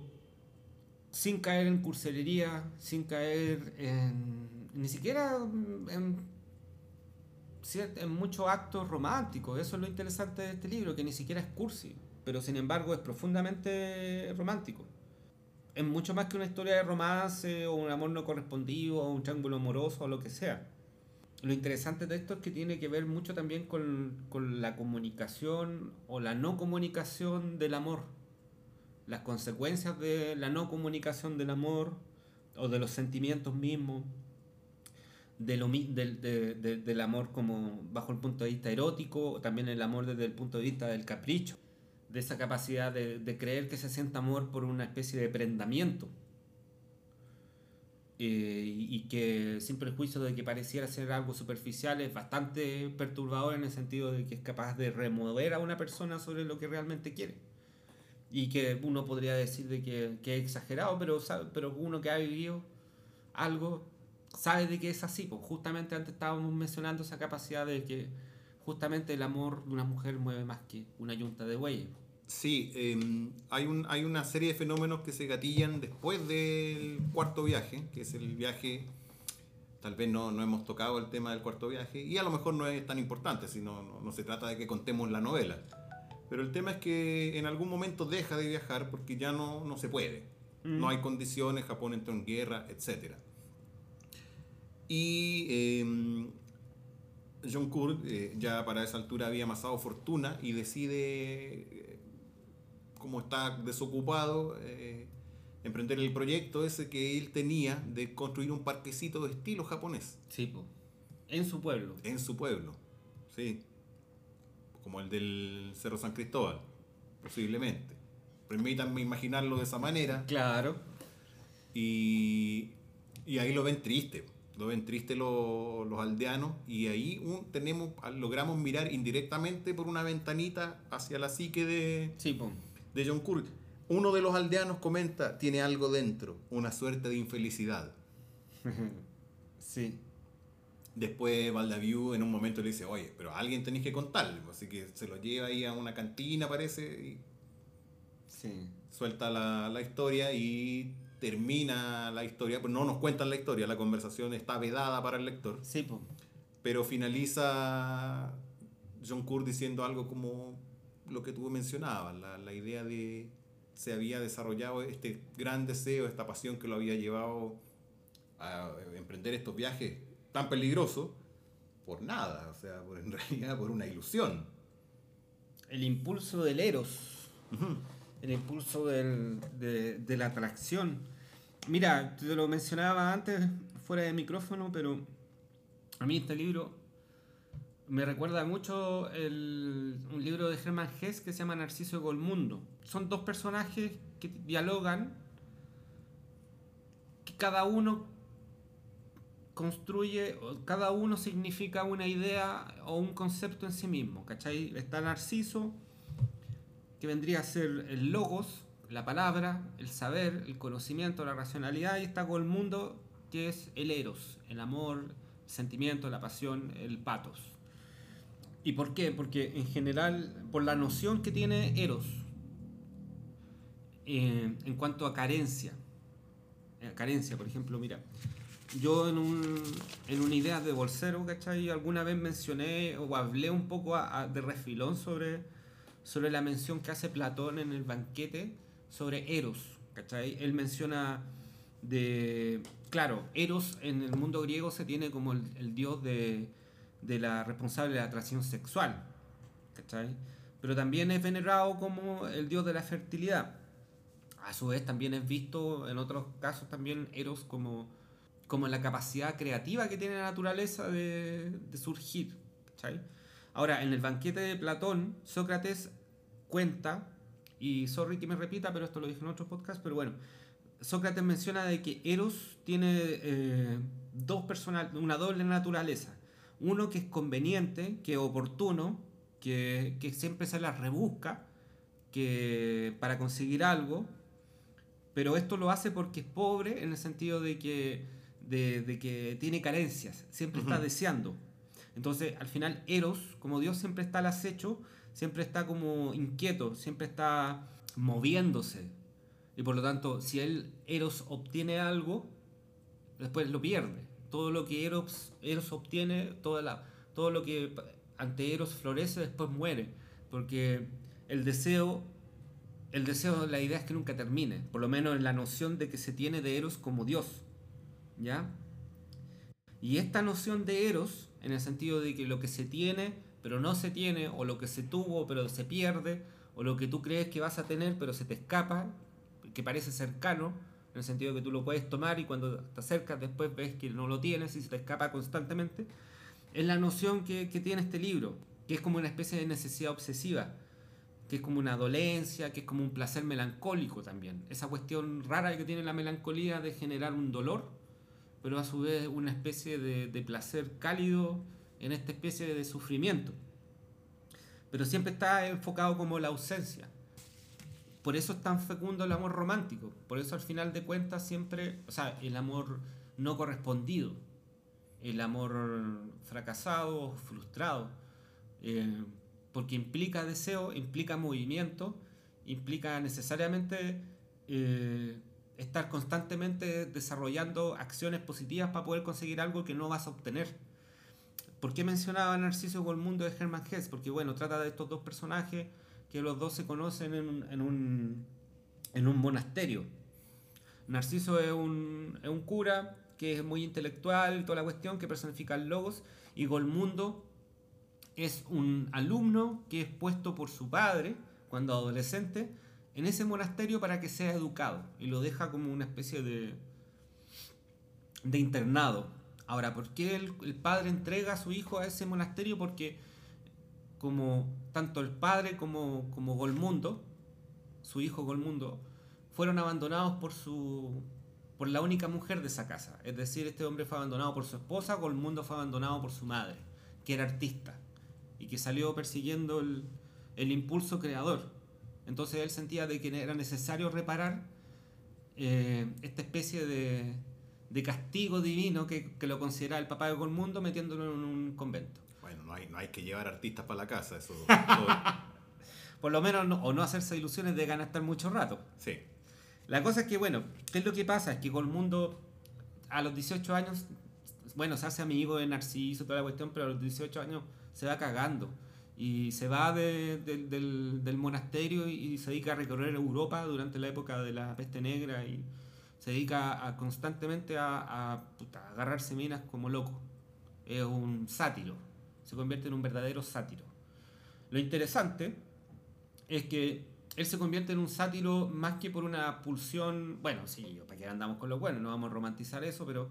sin caer en cursilería, sin caer en. ni siquiera en, en muchos actos románticos. Eso es lo interesante de este libro, que ni siquiera es cursi, pero sin embargo es profundamente romántico es mucho más que una historia de romance o un amor no correspondido o un triángulo amoroso o lo que sea. Lo interesante de esto es que tiene que ver mucho también con la comunicación o la no comunicación del amor. Las consecuencias de la no comunicación del amor o de los sentimientos mismos. De lo, del, de- de- del amor como bajo el punto de vista erótico, o también el amor desde el punto de vista del capricho de esa capacidad de, de creer que se siente amor por una especie de prendamiento. Eh, y que sin prejuicio de que pareciera ser algo superficial es bastante perturbador en el sentido de que es capaz de remover a una persona sobre lo que realmente quiere. Y que uno podría decir de que, que es exagerado, pero, sabe- pero uno que ha vivido algo sabe de que es así. Pues justamente antes estábamos mencionando esa capacidad de que justamente el amor de una mujer mueve más que una yunta de bueyes. Sí, eh, hay, un, hay una serie de fenómenos que se gatillan después del cuarto viaje, que es el viaje, tal vez no, no hemos tocado el tema del cuarto viaje, y a lo mejor no es tan importante, sino no, no se trata de que contemos la novela. Pero el tema es que en algún momento deja de viajar porque ya no, no se puede. Mm. No hay condiciones, Japón entró en guerra, etc. Y eh, John Kurt eh, ya para esa altura había amasado fortuna y decide, eh, como está desocupado, eh, emprender el proyecto ese que él tenía de construir un parquecito de estilo japonés Sí, po. en su pueblo. en su pueblo. Sí. Como el del Cerro San Cristóbal, posiblemente. Permítanme imaginarlo de esa manera. Claro. Y, y ahí lo ven triste, lo ven triste lo- los aldeanos y ahí un- tenemos, logramos mirar indirectamente por una ventanita hacia la psique de, Sí, de John Kurt. Uno de los aldeanos comenta, tiene algo dentro, una suerte de infelicidad. sí. Después Valdaviu en un momento le dice, oye, pero a alguien tenéis que contarle. Así que se lo lleva ahí a una cantina, parece, y Sí. suelta la, la historia y termina la historia. Pues no nos cuentan la historia, la conversación está vedada para el lector. Sí, po. Pero finaliza John Kurt diciendo algo como lo que tú mencionabas, la, la idea de se había desarrollado este gran deseo, esta pasión que lo había llevado a emprender estos viajes tan peligrosos, por nada, o sea, por, en realidad por una ilusión. El impulso del eros, el impulso del- de, de la atracción. Mira, te lo mencionaba antes fuera de micrófono, pero a mí este libro me recuerda mucho el- un libro de Hermann Hesse que se llama Narciso y Golmundo. Son dos personajes que dialogan, que cada uno construye, cada uno significa una idea o un concepto en sí mismo, ¿cachai? Está Narciso, que vendría a ser el logos, la palabra, el saber, el conocimiento, la racionalidad, y está Golmundo, que es el eros, el amor, el sentimiento, la pasión, el patos. ¿Y por qué? Porque en general, por la noción que tiene eros eh, en cuanto a carencia. Eh, carencia, por ejemplo, mira, yo en, un, en una idea de bolsero, ¿cachai? Alguna vez mencioné o hablé un poco de refilón sobre, sobre la mención que hace Platón en el banquete sobre Eros, ¿cachai? Él menciona de... Claro, Eros en el mundo griego se tiene como el, el dios de, de la responsable de la atracción sexual, ¿cachai? Pero también es venerado como el dios de la fertilidad. A su vez también es visto en otros casos también Eros como, como la capacidad creativa que tiene la naturaleza de, surgir. Ahora, en el banquete de Platón, Sócrates cuenta, y sorry que me repita, pero esto lo dije en otro podcast, pero bueno, Sócrates menciona de que Eros tiene eh, dos personal, una doble naturaleza. Uno que es conveniente, que es oportuno, que, que siempre se la rebusca que para conseguir algo, pero esto lo hace porque es pobre en el sentido de que, de, de que tiene carencias, siempre está deseando. Entonces, al final, Eros, como Dios siempre está al acecho, siempre está como inquieto, siempre está moviéndose. Y por lo tanto, si él, Eros, obtiene algo, después lo pierde. Todo lo que Eros, Eros obtiene, toda la, todo lo que ante Eros florece, después muere. Porque el deseo, el deseo, la idea es que nunca termine. Por lo menos en la noción de que se tiene de Eros como Dios. ¿Ya? Y esta noción de Eros, en el sentido de que lo que se tiene, pero no se tiene, o lo que se tuvo, pero se pierde, o lo que tú crees que vas a tener, pero se te escapa, que parece cercano, en el sentido de que tú lo puedes tomar y cuando te acercas después ves que no lo tienes y se te escapa constantemente, es la noción que, que tiene este libro, que es como una especie de necesidad obsesiva, que es como una dolencia, que es como un placer melancólico también. Esa cuestión rara que tiene la melancolía de generar un dolor, pero a su vez una especie de, placer cálido en esta especie de sufrimiento. Pero siempre está enfocado como la ausencia. Por eso es tan fecundo el amor romántico. Por eso al final de cuentas siempre, o sea, el amor no correspondido, el amor fracasado, frustrado, eh, porque implica deseo, implica movimiento, implica necesariamente eh, estar constantemente desarrollando acciones positivas para poder conseguir algo que no vas a obtener. ¿Por qué mencionaba Narciso con el de Hermann Hesse? Porque bueno, trata de estos dos personajes que los dos se conocen en un, monasterio. Narciso es un, cura que es muy intelectual toda la cuestión, que personifica el logos, y Golmundo es un alumno que es puesto por su padre cuando adolescente en ese monasterio para que sea educado y lo deja como una especie de, de internado. Ahora, ¿por qué el, padre entrega a su hijo a ese monasterio? Porque como tanto el padre como, como Golmundo, su hijo Golmundo, fueron abandonados por su por la única mujer de esa casa. Es decir, este hombre fue abandonado por su esposa, Golmundo fue abandonado por su madre, que era artista y que salió persiguiendo el, el impulso creador. Entonces él sentía de que era necesario reparar eh, esta especie de, de castigo divino que, que lo consideraba el papá de Golmundo metiéndolo en un convento. Bueno, no hay, no hay que llevar artistas para la casa, eso. eso- Por lo menos, no- o no hacerse ilusiones de ganar estar mucho rato. sí. La cosa es que, bueno, ¿qué es lo que pasa? Es que Golmundo a los 18 años, bueno, se hace amigo de Narciso, toda la cuestión, pero a los 18 años se va cagando. Y se va de- de- del, monasterio y, se dedica a recorrer Europa durante la época de la peste negra y se dedica constantemente a, a, a agarrarse minas como loco. es un sátiro, se convierte en un verdadero sátiro. Lo interesante es que él se convierte en un sátiro más que por una pulsión, bueno, sí, para que andamos con lo bueno, no vamos a romantizar eso, pero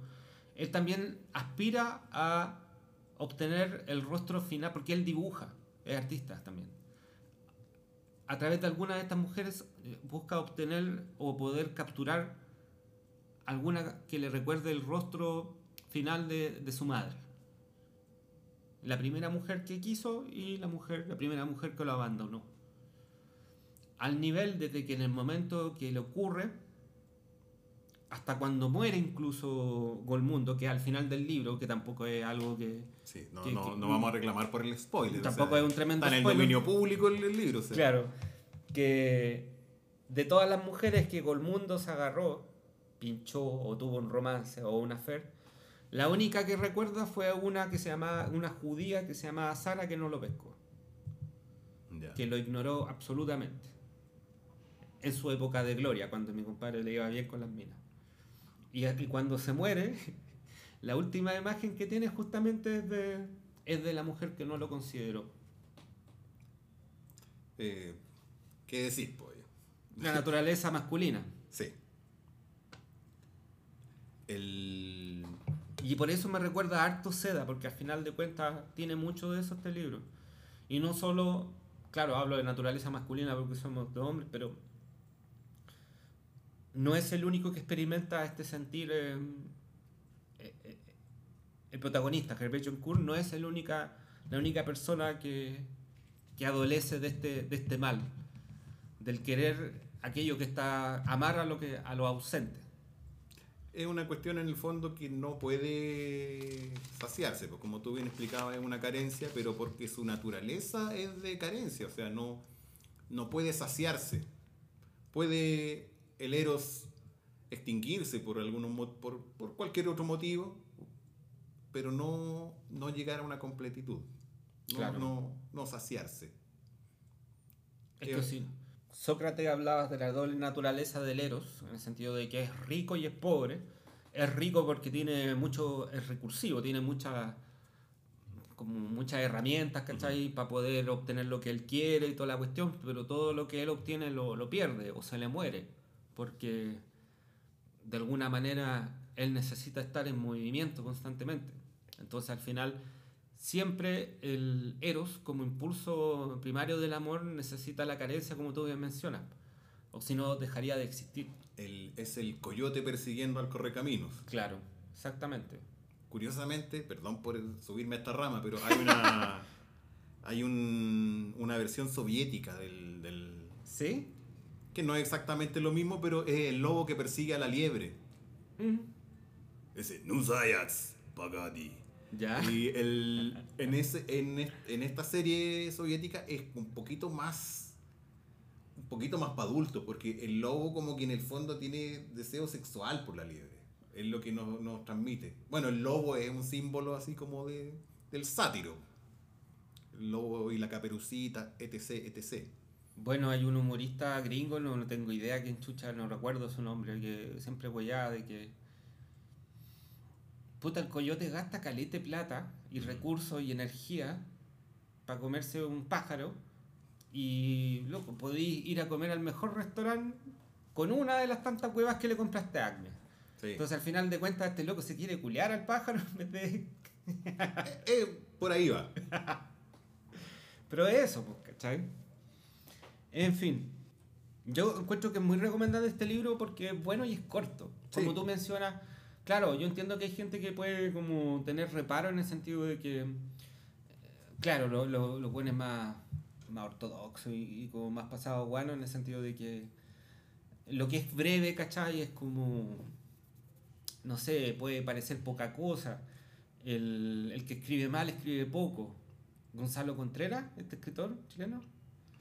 él también aspira a obtener el rostro final, porque él dibuja, es artista también. A través de alguna de estas mujeres eh, busca obtener o poder capturar alguna que le recuerde el rostro final de, de su madre. La primera mujer que quiso y la, mujer, la primera mujer que lo abandonó. Al nivel desde que en el momento que le ocurre, hasta cuando muere incluso Golmundo, que al final del libro, que tampoco es algo que... Sí, no, que- no, que- no vamos a reclamar por el spoiler. Tampoco es un tremendo Está en el spoiler. dominio público el, el libro. o sea. Claro, que de todas las mujeres que Golmundo se agarró, pinchó o tuvo un romance o una affair, la única que recuerda fue una que se llamaba, una judía que se llamaba Sara que no lo pescó, que lo ignoró absolutamente. En su época de gloria, cuando mi compadre le iba bien con las minas. Y, y cuando se muere, la última imagen que tiene justamente es de, es de la mujer que no lo consideró. Eh, ¿Qué decís, pollo? La naturaleza masculina. Sí. El... Y por eso me recuerda a harto Seda, porque al final de cuentas tiene mucho de eso este libro. Y no solo, claro, hablo de naturaleza masculina porque somos dos hombres, pero no es el único que experimenta este sentir. eh, eh, eh, el protagonista, Herbert John no es el única, la única persona que, que adolece de este, de este mal, del querer aquello que está, amar a lo, que, a lo ausente. Es una cuestión en el fondo que no puede saciarse, pues como tú bien explicabas, es una carencia, pero porque su naturaleza es de carencia, o sea, no, no puede saciarse. Puede el Eros extinguirse por, algún, mo- por, por cualquier otro motivo, pero no, no llegar a una completitud, no, Claro. no, no saciarse. Es Eh, que sí. Sócrates hablaba de la doble naturaleza del Eros, en el sentido de que es rico y es pobre. Es rico porque tiene mucho, es recursivo, tiene muchas como muchas herramientas, ¿cachai? Para poder obtener lo que él quiere y toda la cuestión, pero todo lo que él obtiene lo, lo pierde o se le muere, porque de alguna manera él necesita estar en movimiento constantemente. Entonces al final siempre el eros como impulso primario del amor necesita la carencia como tú bien mencionas, o si no dejaría de existir. El- es el coyote persiguiendo al correcaminos. Claro, exactamente. Curiosamente, perdón por subirme a esta rama, pero hay una hay un- una versión soviética del, del- ¿Sí? Que no es exactamente lo mismo, pero es el lobo que persigue a la liebre. Mm. Ese Nuzayats Pagadi. Ya. Y el, en, ese, en, en esta serie soviética es un poquito más un poquito más para adultos, porque el lobo como que en el fondo tiene deseo sexual por la liebre. Es lo que nos, nos transmite. Bueno, el lobo es un símbolo así como de, del sátiro. El lobo y la caperucita, etc, etc. Bueno, hay un humorista gringo, no, no tengo idea quién chucha, no recuerdo su nombre, que siempre huellaba de que. Puta, el coyote gasta calete plata y recursos y energía para comerse un pájaro. Y, loco, podéis ir a comer al mejor restaurante con una de las tantas huevas que le compraste a. Sí. Entonces, al final de cuentas, este loco se quiere culear al pájaro en vez de. Eh, eh, por ahí va. Pero eso, pues, ¿cachai? En fin, yo encuentro que es muy recomendable este libro porque es bueno y es corto. Como Sí. tú mencionas, claro, yo entiendo que hay gente que puede como tener reparo en el sentido de que, eh, claro, lo, lo, lo pones más, más ortodoxo y, y como más pasado bueno en el sentido de que lo que es breve, ¿cachai? Es como, no sé, puede parecer poca cosa. El, el que escribe mal escribe poco. Gonzalo Contreras, este escritor chileno,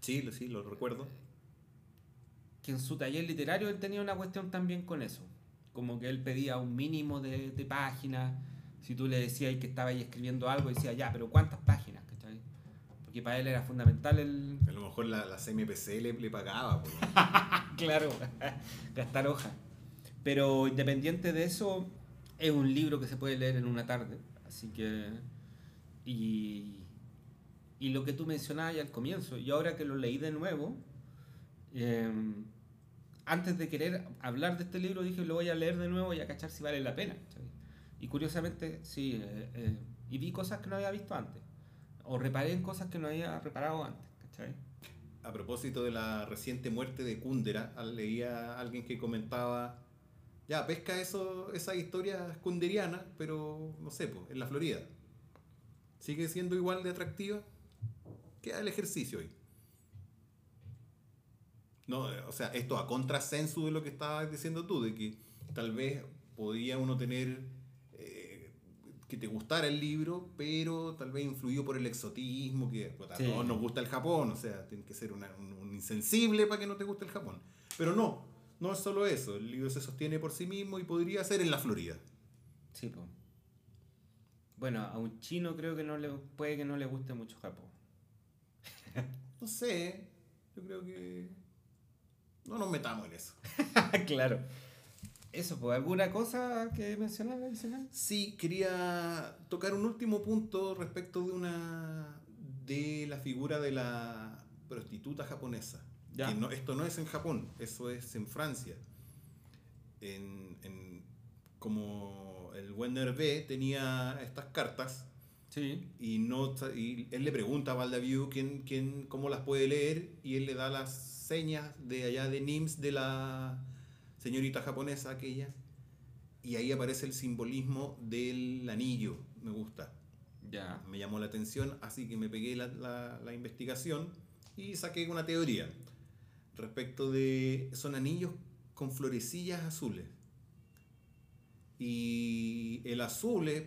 Sí, lo- sí, lo recuerdo. que en su taller literario él tenía una cuestión también con eso. Como que él pedía un mínimo de, de páginas. Si tú le decías que estaba ahí escribiendo algo, decía, ya, pero ¿cuántas páginas? ¿cachai? Porque para él era fundamental el... A lo mejor la, la CMPC le, le pagaba. pues. claro, gastar hoja. Pero independiente de eso, es un libro que se puede leer en una tarde. Así que. Y, y lo que tú mencionabas ya al comienzo, y ahora que lo leí de nuevo, eh, antes de querer hablar de este libro dije lo voy a leer de nuevo y a cachar si vale la pena. ¿cachai? Y curiosamente, sí, eh, eh, y vi cosas que no había visto antes, o reparé en cosas que no había reparado antes. ¿cachai? A propósito de la reciente muerte de Kundera, leía a alguien que comentaba, ya, pesca eso, esa historia kunderiana, pero no sé, pues, en la Florida. ¿Sigue siendo igual de atractiva? Queda el ejercicio ahí. No, o sea, esto a contrasensu de lo que estabas diciendo tú, de que tal vez podía uno tener eh, que te gustara el libro, pero tal vez influyó por el exotismo, que Sí. todos nos gusta el Japón, o sea, tiene que ser una- un, un insensible para que no te guste el Japón. Pero no, no es solo eso, el libro se sostiene por sí mismo y podría ser en la Florida. Sí, po. Bueno, a un chino creo que no le puede que no le guste mucho Japón. No sé, yo creo que no nos metamos en eso. claro. Eso, pues, ¿alguna cosa que mencionar adicional? Sí, quería tocar un último punto respecto de una de la figura de la prostituta japonesa. Ya. Que no, esto no es en Japón, eso es en Francia. En, en- como el buen Hervé tenía estas cartas Sí. y, no, y él le pregunta a Valdaviu quién, quién, cómo las puede leer y él le da las señas de allá de Nims de la señorita japonesa aquella y ahí aparece el simbolismo del anillo, me gusta, Ya. me llamó la atención, así que me pegué la, la- la investigación y saqué una teoría respecto de, son anillos con florecillas azules y el azul es,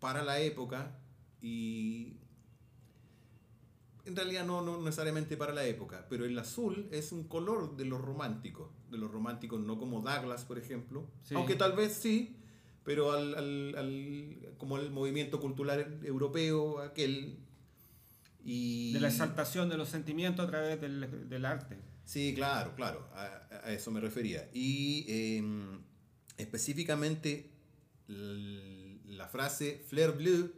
para la época y en realidad no, no necesariamente para la época, pero el azul es un color de los románticos, de los románticos no como Douglas, por ejemplo, Sí. aunque tal vez sí, pero al, al- al- como el movimiento cultural europeo, aquel... Y... De la exaltación de los sentimientos a través del, del arte. Sí, claro, claro, a, a eso me refería. Y eh, específicamente la frase fleur bleue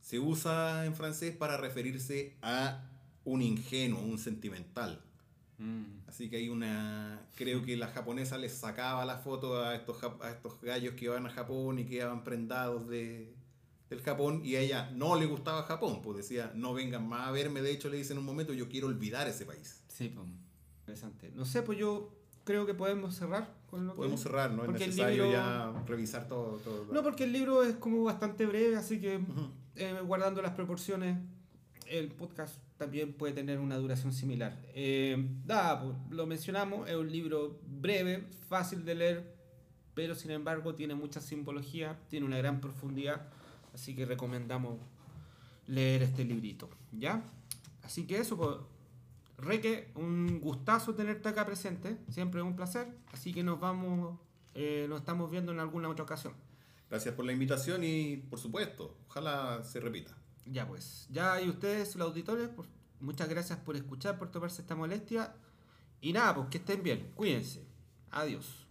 se usa en francés para referirse a un ingenuo, un sentimental. Mm. Así que hay una. Creo que la japonesa les sacaba la foto a estos, a estos gallos que iban a Japón y que iban prendados de, del Japón y a ella no le gustaba Japón, pues decía, no vengan más a verme. De hecho, le dice en un momento, yo quiero olvidar ese país. Sí, pues. Interesante. No sé, pues yo creo que podemos cerrar con lo que- Podemos cerrar, ¿no? Es Porque necesario libro- ya revisar todo. todo No, porque el libro es como bastante breve, así que eh, guardando las proporciones, el podcast también puede tener una duración similar. Eh, pues, lo mencionamos, es un libro breve, fácil de leer, pero sin embargo tiene mucha simbología, tiene una gran profundidad, así que recomendamos leer este librito, ¿ya? Así que eso, pues, Reque, un gustazo tenerte acá presente, siempre es un placer, así que nos vamos, eh, nos estamos viendo en alguna otra ocasión. Gracias por la invitación y, por supuesto, ojalá se repita. Ya pues, ya y ustedes, los auditores, pues, muchas gracias por escuchar, por tomarse esta molestia. Y nada, pues que estén bien, cuídense. Adiós.